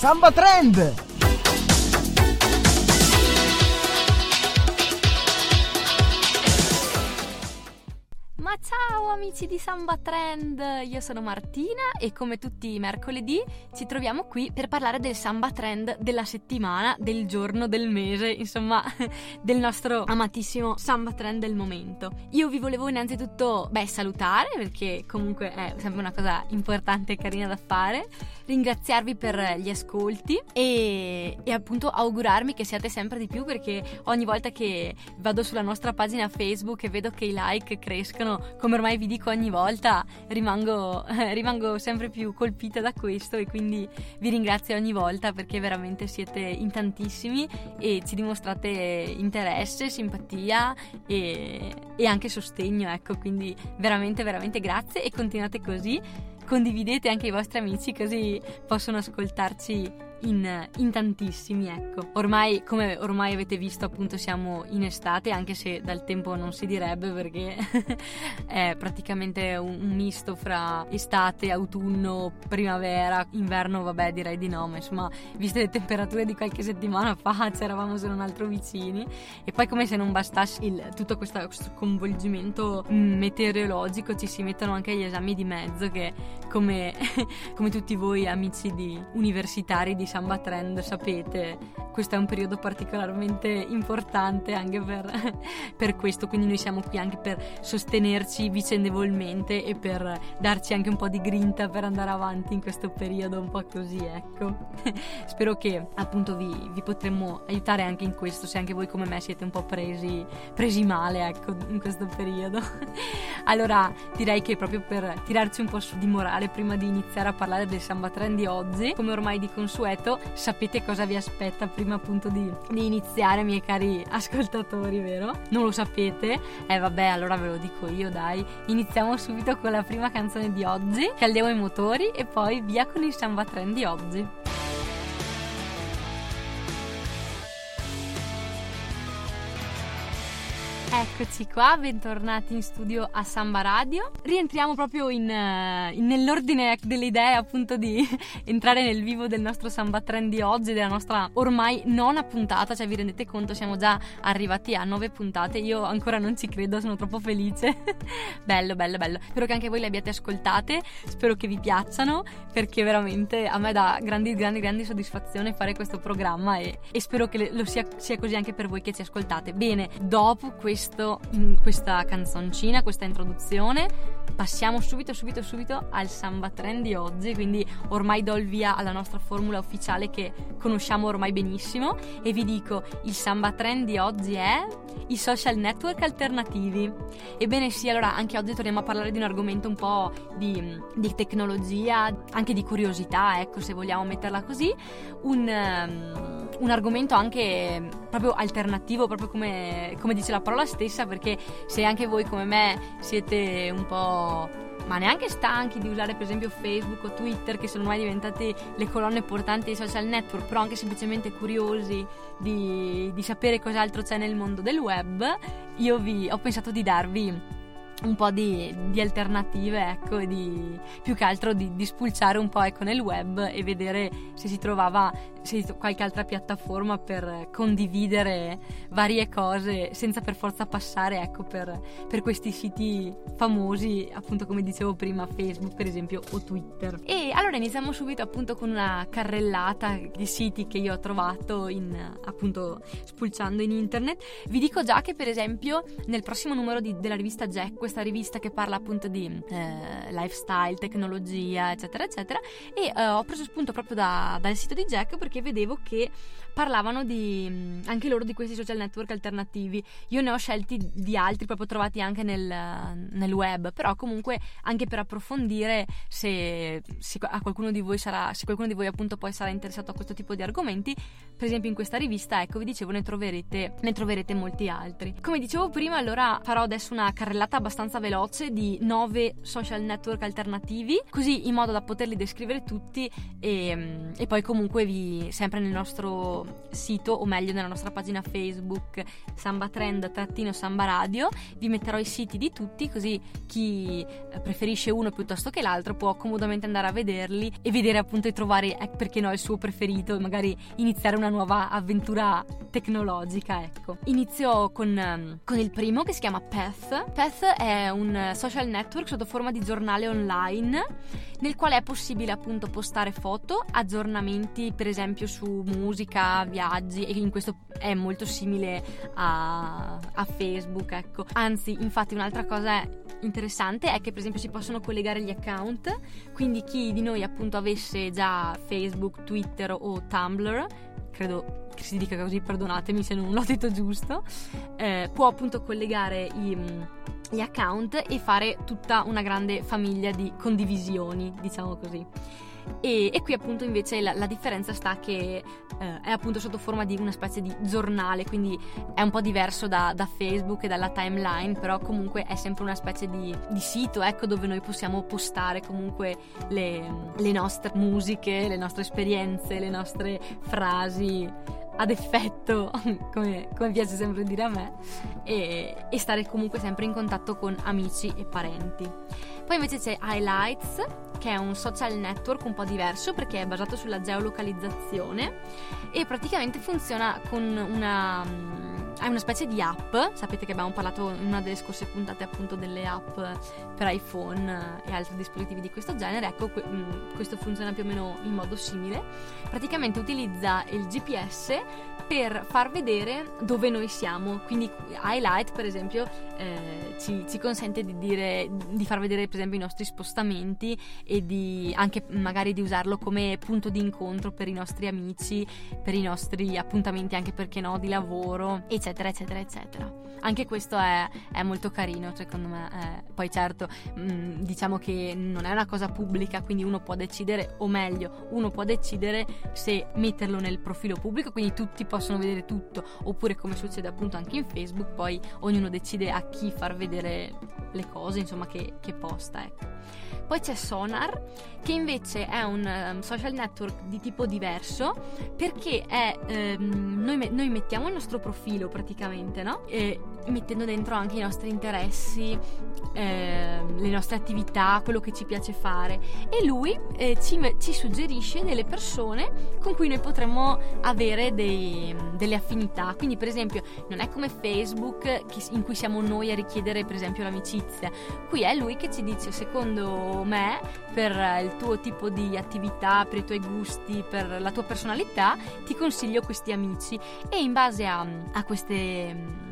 Samba Trend! Amici di Samba Trend, io sono Martina e come tutti i mercoledì ci troviamo qui per parlare del Samba Trend della settimana, del giorno, del mese, insomma del nostro amatissimo Samba Trend del momento. Io vi volevo innanzitutto, beh, salutare perché comunque è sempre una cosa importante e carina da fare, ringraziarvi per gli ascolti e, e appunto augurarmi che siate sempre di più perché ogni volta che vado sulla nostra pagina Facebook e vedo che i like crescono, come ormai vi dico ogni volta, rimango, rimango sempre più colpita da questo e quindi vi ringrazio ogni volta perché veramente siete in tantissimi e ci dimostrate interesse, simpatia e, e anche sostegno, ecco, quindi veramente veramente grazie e continuate così. Condividete anche i vostri amici così possono ascoltarci in, in, tantissimi, ecco. Ormai, come ormai avete visto, appunto siamo in estate, anche se dal tempo non si direbbe perché è praticamente un, un, misto fra estate, autunno, primavera, inverno, vabbè direi di no, ma insomma, viste le temperature di qualche settimana fa, c'eravamo se non altro vicini. E poi come se non bastasse il, tutto questo, questo coinvolgimento meteorologico, ci si mettono anche gli esami di mezzo che come, come tutti voi amici di universitari di Samba Trend sapete, questo è un periodo particolarmente importante anche per, per, questo, quindi noi siamo qui anche per sostenerci vicendevolmente e per darci anche un po' di grinta per andare avanti in questo periodo un po' così, ecco. Spero che appunto vi, vi potremmo aiutare anche in questo, se anche voi come me siete un po' presi, presi male, ecco, in questo periodo. Allora direi che proprio per tirarci un po' su di morale prima di iniziare a parlare del Samba Trend di oggi, come ormai di consueto, sapete cosa vi aspetta prima appunto di, di, iniziare, miei cari ascoltatori, vero? Non lo sapete? Eh vabbè, allora ve lo dico io, dai. Iniziamo subito con la prima canzone di oggi, caldiamo i motori e poi via con il Samba Trend di oggi. Eccoci qua, bentornati in studio a Samba Radio. Rientriamo proprio in, uh, in, nell'ordine delle idee appunto di entrare nel vivo del nostro Samba Trend di oggi, della nostra ormai nona puntata, cioè vi rendete conto siamo già arrivati a nove puntate, io ancora non ci credo, sono troppo felice. bello, bello, bello. Spero che anche voi le abbiate ascoltate, spero che vi piacciono perché veramente a me dà grandi, grandi, grandi soddisfazione fare questo programma e, e spero che lo sia, sia così anche per voi che ci ascoltate. Bene, dopo questo questo, questa canzoncina, questa introduzione, passiamo subito, subito, subito al samba trend di oggi. Quindi ormai do il via alla nostra formula ufficiale che conosciamo ormai benissimo. E vi dico: il samba trend di oggi è i social network alternativi. Ebbene sì, allora anche oggi torniamo a parlare di un argomento un po' di, di tecnologia, anche di curiosità, ecco, se vogliamo metterla così. Un, um, un argomento anche proprio alternativo, proprio come, come dice la parola stessa, perché se anche voi come me siete un po' ma neanche stanchi di usare per esempio Facebook o Twitter che sono ormai diventati le colonne portanti dei social network, però anche semplicemente curiosi di, di sapere cos'altro c'è nel mondo del web, io vi ho pensato di darvi un po' di, di, alternative, ecco, di, più che altro di, di, spulciare un po' ecco, nel web e vedere se si trovava qualche altra piattaforma per condividere varie cose senza per forza passare ecco, per, per, questi siti famosi, appunto come dicevo prima, Facebook per esempio o Twitter. E allora iniziamo subito appunto con una carrellata di siti che io ho trovato in, appunto spulciando in internet. Vi dico già che per esempio nel prossimo numero di, della rivista Jack, questa rivista che parla appunto di eh, lifestyle, tecnologia, eccetera, eccetera, e eh, ho preso spunto proprio da, dal sito di Jack perché vedevo che parlavano di, anche loro di questi social network alternativi. Io ne ho scelti di altri, proprio trovati anche nel, nel web, però comunque anche per approfondire se, se, a qualcuno di voi sarà, se qualcuno di voi appunto poi sarà interessato a questo tipo di argomenti, per esempio in questa rivista, ecco, vi dicevo, ne troverete, ne troverete molti altri. Come dicevo prima, allora farò adesso una carrellata abbastanza veloce di nove social network alternativi, così in modo da poterli descrivere tutti e, e poi comunque vi sempre nel nostro sito o meglio nella nostra pagina Facebook Samba Trend-Samba Radio. Vi metterò i siti di tutti così chi eh, preferisce uno piuttosto che l'altro può comodamente andare a vederli e vedere appunto e trovare eh, perché no il suo preferito e magari iniziare una nuova avventura tecnologica ecco. Inizio con, ehm, con il primo che si chiama Path. Path è un social network sotto forma di giornale online nel quale è possibile appunto postare foto, aggiornamenti per esempio su musica, viaggi e in questo è molto simile a, a Facebook, ecco. Anzi, infatti un'altra cosa interessante è che per esempio si possono collegare gli account, quindi chi di noi appunto avesse già Facebook, Twitter o Tumblr, credo che si dica così, perdonatemi se non l'ho detto giusto, eh, può appunto collegare i gli account e fare tutta una grande famiglia di condivisioni, diciamo così. E, e qui appunto invece la, la differenza sta che eh, è appunto sotto forma di una specie di giornale, quindi è un po' diverso da, da Facebook e dalla timeline, però comunque è sempre una specie di, di sito ecco, dove noi possiamo postare comunque le, le nostre musiche, le nostre esperienze, le nostre frasi ad effetto, come, come, piace sempre dire a me, e, e, stare comunque sempre in contatto con amici e parenti. Poi invece c'è Highlights, che è un social network un po' diverso perché è basato sulla geolocalizzazione e praticamente funziona con una è una specie di app, sapete che abbiamo parlato in una delle scorse puntate appunto delle app per iPhone e altri dispositivi di questo genere, ecco mm, questo funziona più o meno in modo simile, praticamente utilizza il GPS per far vedere dove noi siamo, quindi Highlight per esempio eh, ci, ci, consente di, dire, di far vedere per esempio i nostri spostamenti e di anche magari di usarlo come punto di incontro per i nostri amici, per i nostri appuntamenti anche perché no di lavoro eccetera eccetera, eccetera. Anche questo è, è molto carino, secondo me. Eh, poi certo, mh, mm, diciamo che non è una cosa pubblica, quindi uno può decidere, o meglio, uno può decidere se metterlo nel profilo pubblico, quindi tutti possono vedere tutto, oppure come succede appunto anche in Facebook, poi ognuno decide a chi far vedere le cose, insomma, che, che posta, ecco. Poi c'è Sonar, che invece è un um, social network di tipo diverso, perché è, um, noi, noi mettiamo il nostro profilo praticamente, no? E mettendo dentro anche i nostri interessi, eh, le nostre attività, quello che ci piace fare. E lui eh, ci, ci, suggerisce delle persone con cui noi potremmo avere dei, delle affinità. Quindi, per esempio, non è come Facebook in cui siamo noi a richiedere, per esempio, l'amicizia. Qui è lui che ci dice, secondo me, per il tuo tipo di attività, per i tuoi gusti, per la tua personalità, ti consiglio questi amici. E in base a, a queste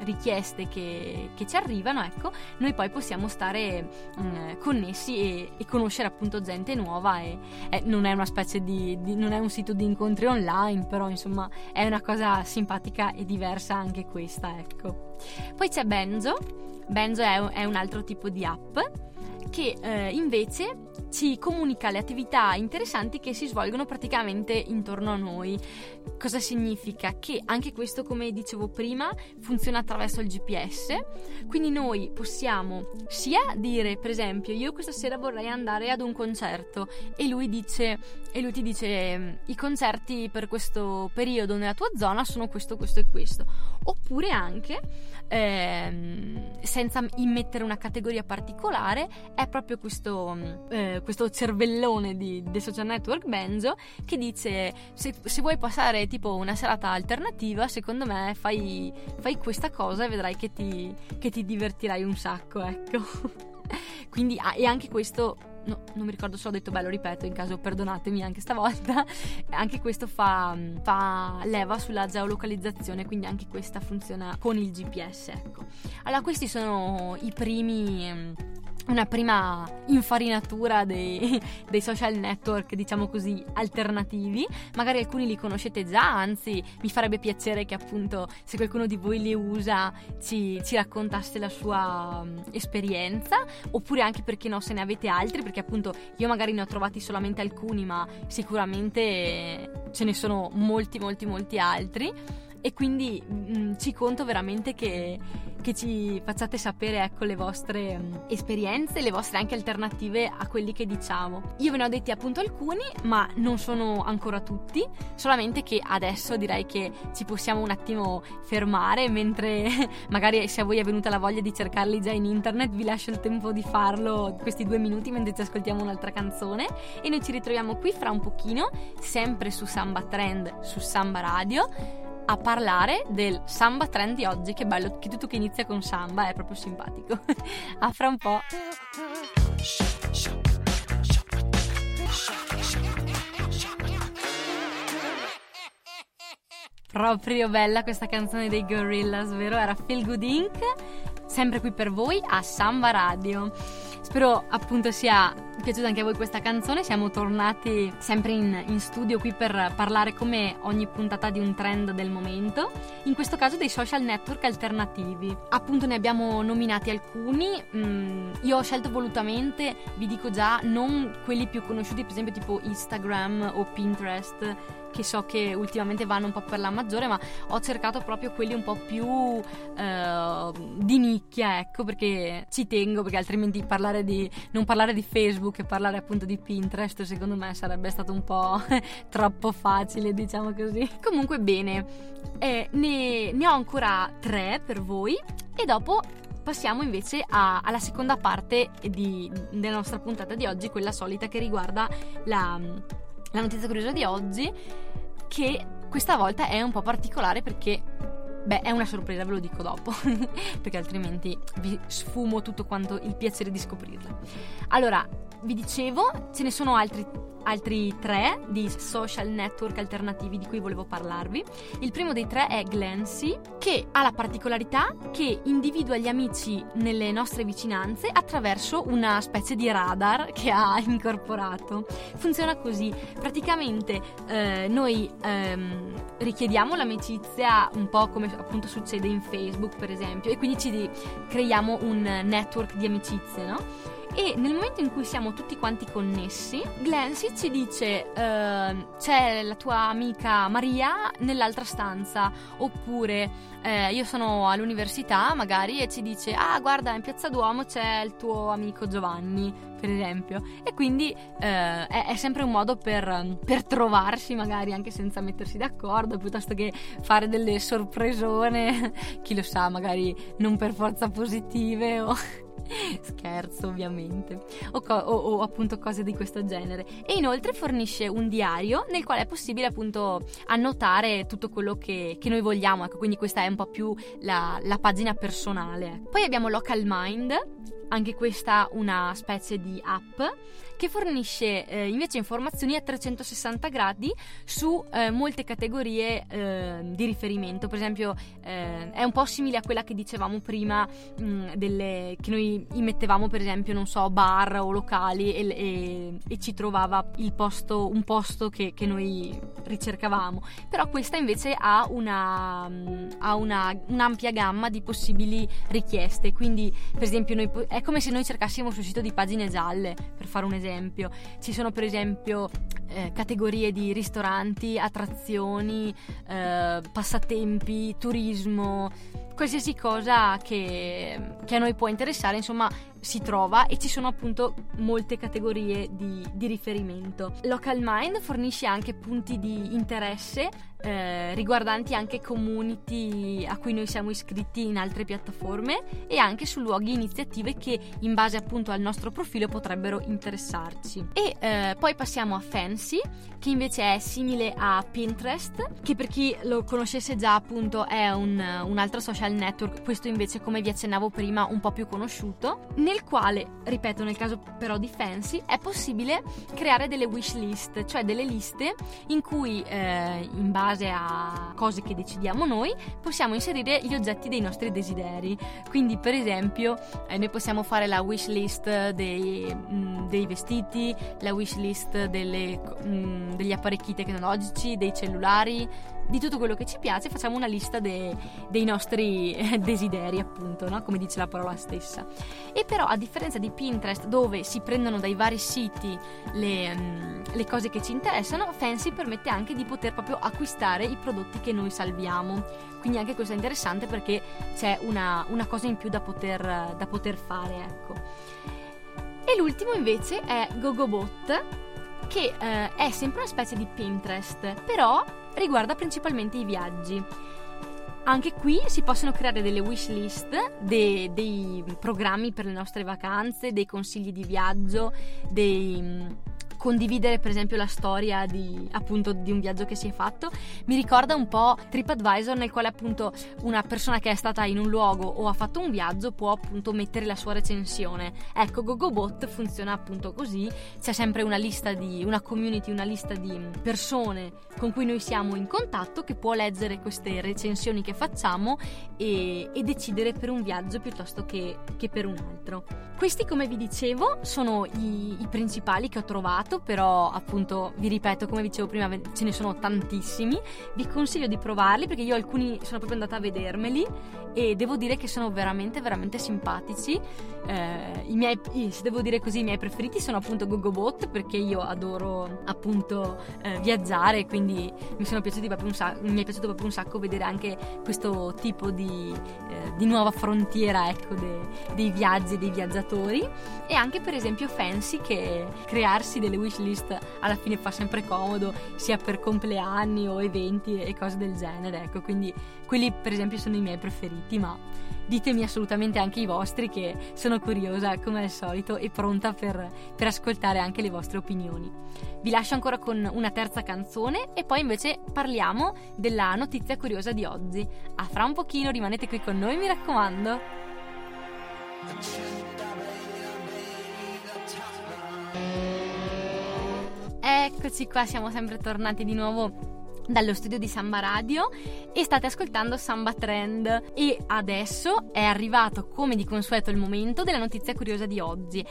richieste che, che, ci arrivano, ecco, noi poi possiamo stare mh, mm, connessi e, e, conoscere appunto gente nuova e eh, non è una specie di, di, non è un sito di incontri online, però insomma è una cosa simpatica e diversa anche questa, ecco. Poi c'è Benzo, Benzo è, è un altro tipo di app che eh, invece ci comunica le attività interessanti che si svolgono praticamente intorno a noi. Cosa significa? Che anche questo, come dicevo prima, funziona attraverso il GPS, quindi noi possiamo sia dire, per esempio, io questa sera vorrei andare ad un concerto e lui dice e lui ti dice i concerti per questo periodo nella tua zona sono questo, questo e questo. Oppure anche ehm, senza immettere una categoria particolare, è proprio questo, eh, questo cervellone di, del social network Benzo che dice se, se, vuoi passare tipo una serata alternativa, secondo me fai, fai questa cosa e vedrai che ti, che ti divertirai un sacco, ecco. Quindi, ah, e anche questo no, non mi ricordo se l'ho detto beh lo ripeto in caso perdonatemi anche stavolta. Anche questo fa, fa, leva sulla geolocalizzazione quindi anche questa funziona con il GPS ecco. Allora questi sono i primi una prima infarinatura dei, dei, social network, diciamo così, alternativi. Magari alcuni li conoscete già, anzi mi farebbe piacere che appunto se qualcuno di voi li usa ci, ci raccontasse la sua um, esperienza, oppure anche perché no se ne avete altri, perché appunto io magari ne ho trovati solamente alcuni, ma sicuramente ce ne sono molti molti molti altri e quindi mh, mm, ci conto veramente che, che, ci facciate sapere ecco, le vostre mh, mm, esperienze, le vostre anche alternative a quelli che diciamo. Io ve ne ho detti appunto alcuni, ma non sono ancora tutti, solamente che adesso direi che ci possiamo un attimo fermare mentre magari se a voi è venuta la voglia di cercarli già in internet vi lascio il tempo di farlo questi due minuti mentre ci ascoltiamo un'altra canzone e noi ci ritroviamo qui fra un pochino sempre su Samba Trend su Samba Radio a parlare del samba trend di oggi. Che bello che tutto che inizia con samba è proprio simpatico. a fra un po'. Proprio bella questa canzone dei Gorillaz, vero? Era Feel Good Inc. Sempre qui per voi a Samba Radio. Spero appunto sia piaciuta anche a voi questa canzone. Siamo tornati sempre in, in, studio qui per parlare come ogni puntata di un trend del momento, in questo caso dei social network alternativi. Appunto ne abbiamo nominati alcuni, mm, io ho scelto volutamente, vi dico già, non quelli più conosciuti, per esempio tipo Instagram o Pinterest che so che ultimamente vanno un po' per la maggiore, ma ho cercato proprio quelli un po' più eh, di nicchia, ecco, perché ci tengo, perché altrimenti parlare di, non parlare di Facebook e parlare appunto di Pinterest, secondo me sarebbe stato un po' troppo facile, diciamo così. Comunque bene, eh, ne, ne ho ancora tre per voi e dopo passiamo invece a, alla seconda parte di, della nostra puntata di oggi, quella solita che riguarda la la notizia curiosa di oggi che questa volta è un po' particolare perché Beh, è una sorpresa, ve lo dico dopo, perché altrimenti vi sfumo tutto quanto il piacere di scoprirla. Allora, vi dicevo, ce ne sono altri altri tre di social network alternativi di cui volevo parlarvi. Il primo dei tre è Glancy, che ha la particolarità che individua gli amici nelle nostre vicinanze attraverso una specie di radar che ha incorporato. Funziona così, praticamente eh, noi ehm, richiediamo l'amicizia un po' come appunto succede in Facebook per esempio e quindi ci creiamo un network di amicizie, no? E nel momento in cui siamo tutti quanti connessi, Glancy ci dice uh, c'è la tua amica Maria nell'altra stanza oppure eh, io sono all'università magari e ci dice ah guarda in piazza Duomo c'è il tuo amico Giovanni per esempio. E quindi eh, è, è, sempre un modo per, per, trovarsi magari anche senza mettersi d'accordo piuttosto che fare delle sorpresone chi lo sa magari non per forza positive o Scherzo, ovviamente. O, co- o, o, appunto cose di questo genere. E inoltre fornisce un diario nel quale è possibile appunto annotare tutto quello che, che noi vogliamo. Ecco, quindi questa è un po' più la, la pagina personale. Poi abbiamo Local Mind, anche questa una specie di app che fornisce eh, invece informazioni a 360 gradi su eh, molte categorie eh, di riferimento. Per esempio, eh, è un po' simile a quella che dicevamo prima, mh, mm, delle, che noi mettevamo, per esempio, non so, bar o locali e, e, e ci trovava posto, un posto che, che, noi ricercavamo. Però questa invece ha, una, mm, ha una, un'ampia gamma di possibili richieste. Quindi, per esempio, noi, è come se noi cercassimo sul sito di pagine gialle, per fare un esempio esempio. Ci sono per esempio eh, categorie di ristoranti, attrazioni, eh, passatempi, turismo, qualsiasi cosa che, che, a noi può interessare, insomma si trova e ci sono appunto molte categorie di, di riferimento. Local Mind fornisce anche punti di interesse eh, riguardanti anche community a cui noi siamo iscritti in altre piattaforme e anche su luoghi e iniziative che in base appunto al nostro profilo potrebbero interessarci. E eh, poi passiamo a Fancy, che invece è simile a Pinterest, che per chi lo conoscesse già appunto è un, un altro social network, questo invece come vi accennavo prima un po' più conosciuto, nel quale, ripeto nel caso però di Fancy, è possibile creare delle wish list, cioè delle liste in cui eh, in base a cose che decidiamo noi, possiamo inserire gli oggetti dei nostri desideri. Quindi, per esempio, eh, noi possiamo fare la wish list dei, mh, mm, dei vestiti, la wish list delle, mh, mm, degli apparecchi tecnologici, dei cellulari, di tutto quello che ci piace, facciamo una lista de, dei nostri desideri, appunto, no? come dice la parola stessa. E però, a differenza di Pinterest, dove si prendono dai vari siti le, um, le cose che ci interessano, Fancy permette anche di poter proprio acquistare i prodotti che noi salviamo. Quindi anche questo è interessante perché c'è una, una cosa in più da poter, da poter fare, ecco. E l'ultimo invece è GoGoBot, che eh, è sempre una specie di Pinterest, però riguarda principalmente i viaggi. Anche qui si possono creare delle wish list, dei, dei programmi per le nostre vacanze, dei consigli di viaggio, dei condividere per esempio la storia di, appunto, di un viaggio che si è fatto. Mi ricorda un po' TripAdvisor nel quale appunto una persona che è stata in un luogo o ha fatto un viaggio può appunto mettere la sua recensione. Ecco GoGoBot funziona appunto così. C'è sempre una lista di una community una lista di persone con cui noi siamo in contatto che può leggere queste recensioni che facciamo e, e decidere per un viaggio piuttosto che, che, per un altro. Questi come vi dicevo sono i, i principali che ho trovato provato, però appunto vi ripeto, come dicevo prima, ce ne sono tantissimi. Vi consiglio di provarli perché io alcuni sono proprio andata a vedermeli e devo dire che sono veramente veramente simpatici. Eh, I miei, se devo dire così, i miei preferiti sono appunto GoGoBot perché io adoro appunto eh, viaggiare, quindi mi sono piaciuti proprio un sacco, mi è piaciuto proprio un sacco vedere anche questo tipo di, eh, di nuova frontiera, ecco, de, dei viaggi, dei viaggiatori e anche per esempio Fancy che crearsi delle wishlist alla fine fa sempre comodo, sia per compleanni o eventi e cose del genere. Ecco, quindi quelli per esempio sono i miei preferiti, ma ditemi assolutamente anche i vostri che sono curiosa come al solito e pronta per, per ascoltare anche le vostre opinioni. Vi lascio ancora con una terza canzone e poi invece parliamo della notizia curiosa di oggi. A fra un pochino rimanete qui con noi, mi raccomando. Eccoci qua, siamo sempre tornati di nuovo dallo studio di Samba Radio e state ascoltando Samba Trend e adesso è arrivato come di consueto il momento della notizia curiosa di oggi.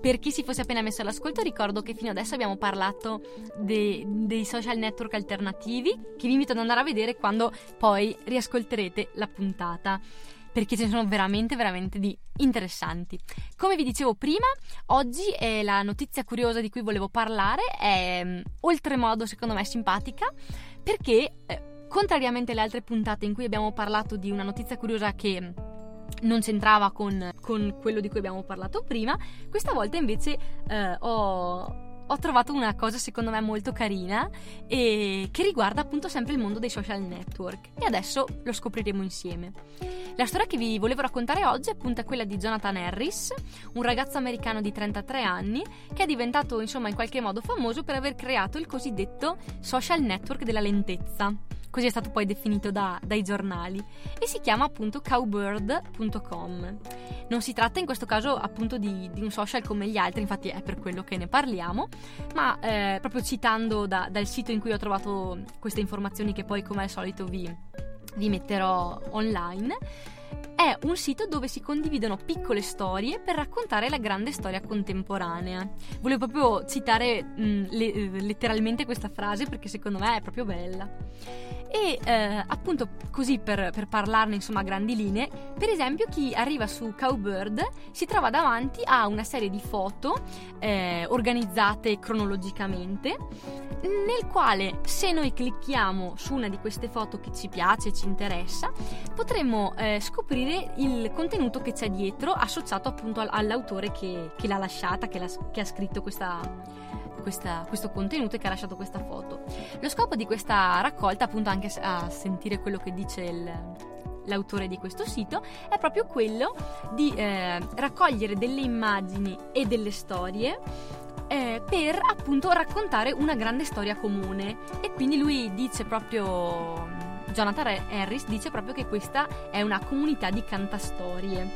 Per chi si fosse appena messo all'ascolto ricordo che fino adesso abbiamo parlato de, dei social network alternativi che vi invito ad andare a vedere quando poi riascolterete la puntata perché ce ne sono veramente, veramente di interessanti. Come vi dicevo prima, oggi è la notizia curiosa di cui volevo parlare, è mm, oltremodo secondo me simpatica, perché eh, contrariamente alle altre puntate in cui abbiamo parlato di una notizia curiosa che mm, non c'entrava con, con quello di cui abbiamo parlato prima, questa volta invece eh, ho ho trovato una cosa secondo me molto carina e che riguarda appunto sempre il mondo dei social network e adesso lo scopriremo insieme. La storia che vi volevo raccontare oggi è appunto quella di Jonathan Harris, un ragazzo americano di 33 anni che è diventato insomma in qualche modo famoso per aver creato il cosiddetto social network della lentezza così è stato poi definito da, dai giornali, e si chiama appunto cowbird.com. Non si tratta in questo caso appunto di, di, un social come gli altri, infatti è per quello che ne parliamo, ma eh, proprio citando da, dal sito in cui ho trovato queste informazioni che poi come al solito vi, vi metterò online è un sito dove si condividono piccole storie per raccontare la grande storia contemporanea. Volevo proprio citare mh, le, letteralmente questa frase perché secondo me è proprio bella. E eh, appunto così per, per, parlarne insomma a grandi linee, per esempio chi arriva su Cowbird si trova davanti a una serie di foto eh, organizzate cronologicamente, nel quale se noi clicchiamo su una di queste foto che ci piace, ci interessa, potremmo eh, scoprire il contenuto che c'è dietro associato appunto all'autore che, che l'ha lasciata, che, che ha scritto questa questa, questo contenuto e che ha lasciato questa foto. Lo scopo di questa raccolta, appunto anche a sentire quello che dice il, l'autore di questo sito, è proprio quello di eh, raccogliere delle immagini e delle storie eh, per appunto raccontare una grande storia comune. E quindi lui dice proprio. Jonathan Harris dice proprio che questa è una comunità di cantastorie.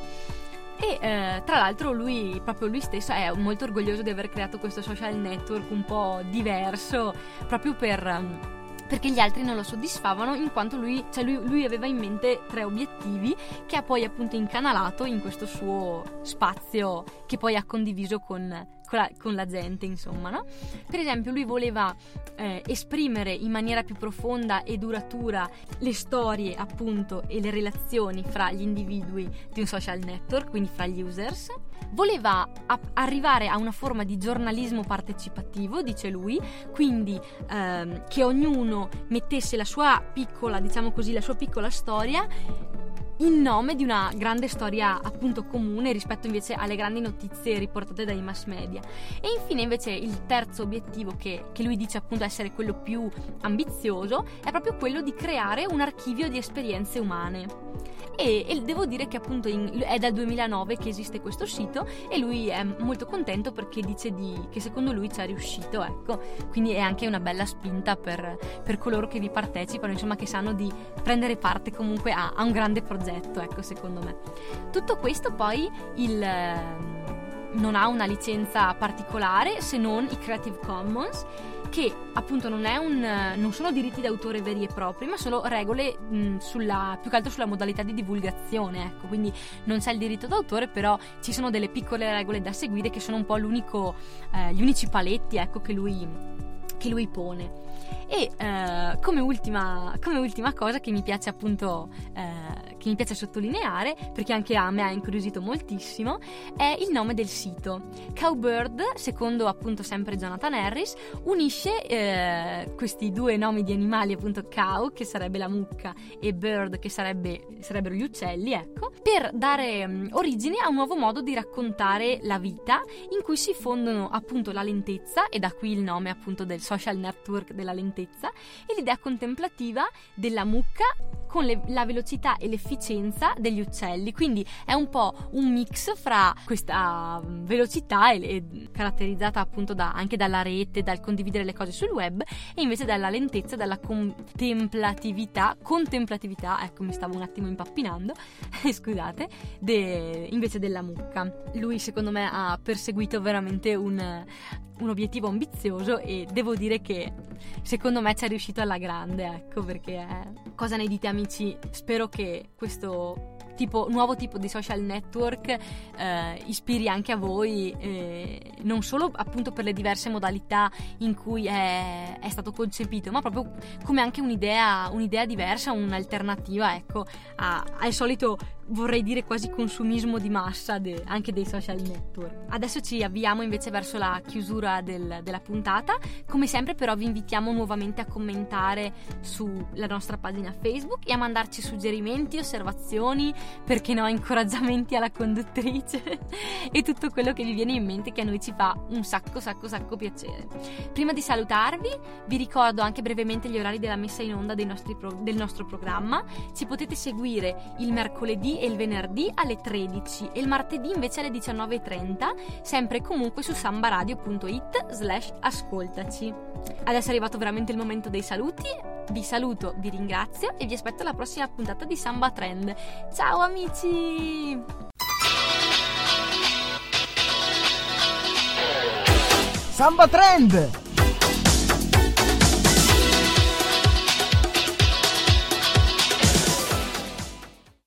E eh, tra l'altro lui, proprio lui stesso, è molto orgoglioso di aver creato questo social network un po' diverso, proprio per perché gli altri non lo soddisfavano in quanto lui, cioè lui, lui, aveva in mente tre obiettivi che ha poi appunto incanalato in questo suo spazio che poi ha condiviso con con, la, con la gente, insomma, no? Per esempio, lui voleva eh, esprimere in maniera più profonda e duratura le storie, appunto, e le relazioni fra gli individui di un social network, quindi fra gli users. Voleva a- arrivare a una forma di giornalismo partecipativo, dice lui, quindi ehm, che ognuno mettesse la sua piccola, diciamo così, la sua piccola storia in nome di una grande storia appunto comune rispetto invece alle grandi notizie riportate dai mass media. E infine invece il terzo obiettivo che, che lui dice appunto essere quello più ambizioso è proprio quello di creare un archivio di esperienze umane. E, e, devo dire che appunto in, è dal 2009 che esiste questo sito e lui è molto contento perché dice di, che secondo lui ci è riuscito, ecco. Quindi è anche una bella spinta per, per coloro che vi partecipano, insomma che sanno di prendere parte comunque a, a un grande progetto, ecco secondo me. Tutto questo poi il non ha una licenza particolare se non i Creative Commons che appunto non, un, non sono diritti d'autore veri e propri ma sono regole mh, sulla, più che altro sulla modalità di divulgazione ecco. Quindi non c'è il diritto d'autore però ci sono delle piccole regole da seguire che sono un po' eh, gli unici paletti ecco che lui, che lui pone e eh, come, ultima, come, ultima, cosa che mi piace appunto eh, che mi piace sottolineare perché anche a me ha incuriosito moltissimo è il nome del sito. Cowbird secondo appunto sempre Jonathan Harris unisce eh, questi due nomi di animali appunto cow che sarebbe la mucca e bird che sarebbe, sarebbero gli uccelli ecco per dare um, origine a un nuovo modo di raccontare la vita in cui si fondono appunto la lentezza e da qui il nome appunto del social network della lentezza e l'idea contemplativa della mucca con le, la velocità e l'efficienza degli uccelli. Quindi è un po' un mix fra questa mm, velocità e, e caratterizzata appunto da, anche dalla rete, dal condividere le cose sul web e invece dalla lentezza, dalla contemplatività, contemplatività, ecco mi stavo un attimo impappinando, scusate, de, invece della mucca. Lui secondo me ha perseguito veramente un, un obiettivo ambizioso e devo dire che secondo me ci è riuscito alla grande, ecco perché cosa ne dite amici? Spero che questo tipo, nuovo tipo di social network eh, ispiri anche a voi, eh, non solo appunto per le diverse modalità in cui è, è stato concepito, ma proprio come anche un'idea, un'idea diversa, un'alternativa ecco, a, al solito vorrei dire quasi consumismo di massa de, anche dei social network. Adesso ci avviamo invece verso la chiusura del, della puntata. Come sempre però vi invitiamo nuovamente a commentare sulla nostra pagina Facebook e a mandarci suggerimenti, osservazioni, perché no, incoraggiamenti alla conduttrice e tutto quello che vi viene in mente che a noi ci fa un sacco sacco sacco piacere. Prima di salutarvi vi ricordo anche brevemente gli orari della messa in onda pro, del nostro programma. Ci potete seguire il mercoledì e il venerdì alle 13 e il martedì invece alle 19.30, sempre comunque su sambaradio.it slash ascoltaci. Adesso è arrivato veramente il momento dei saluti, vi saluto, vi ringrazio e vi aspetto alla prossima puntata di Samba Trend. Ciao amici! Samba Trend!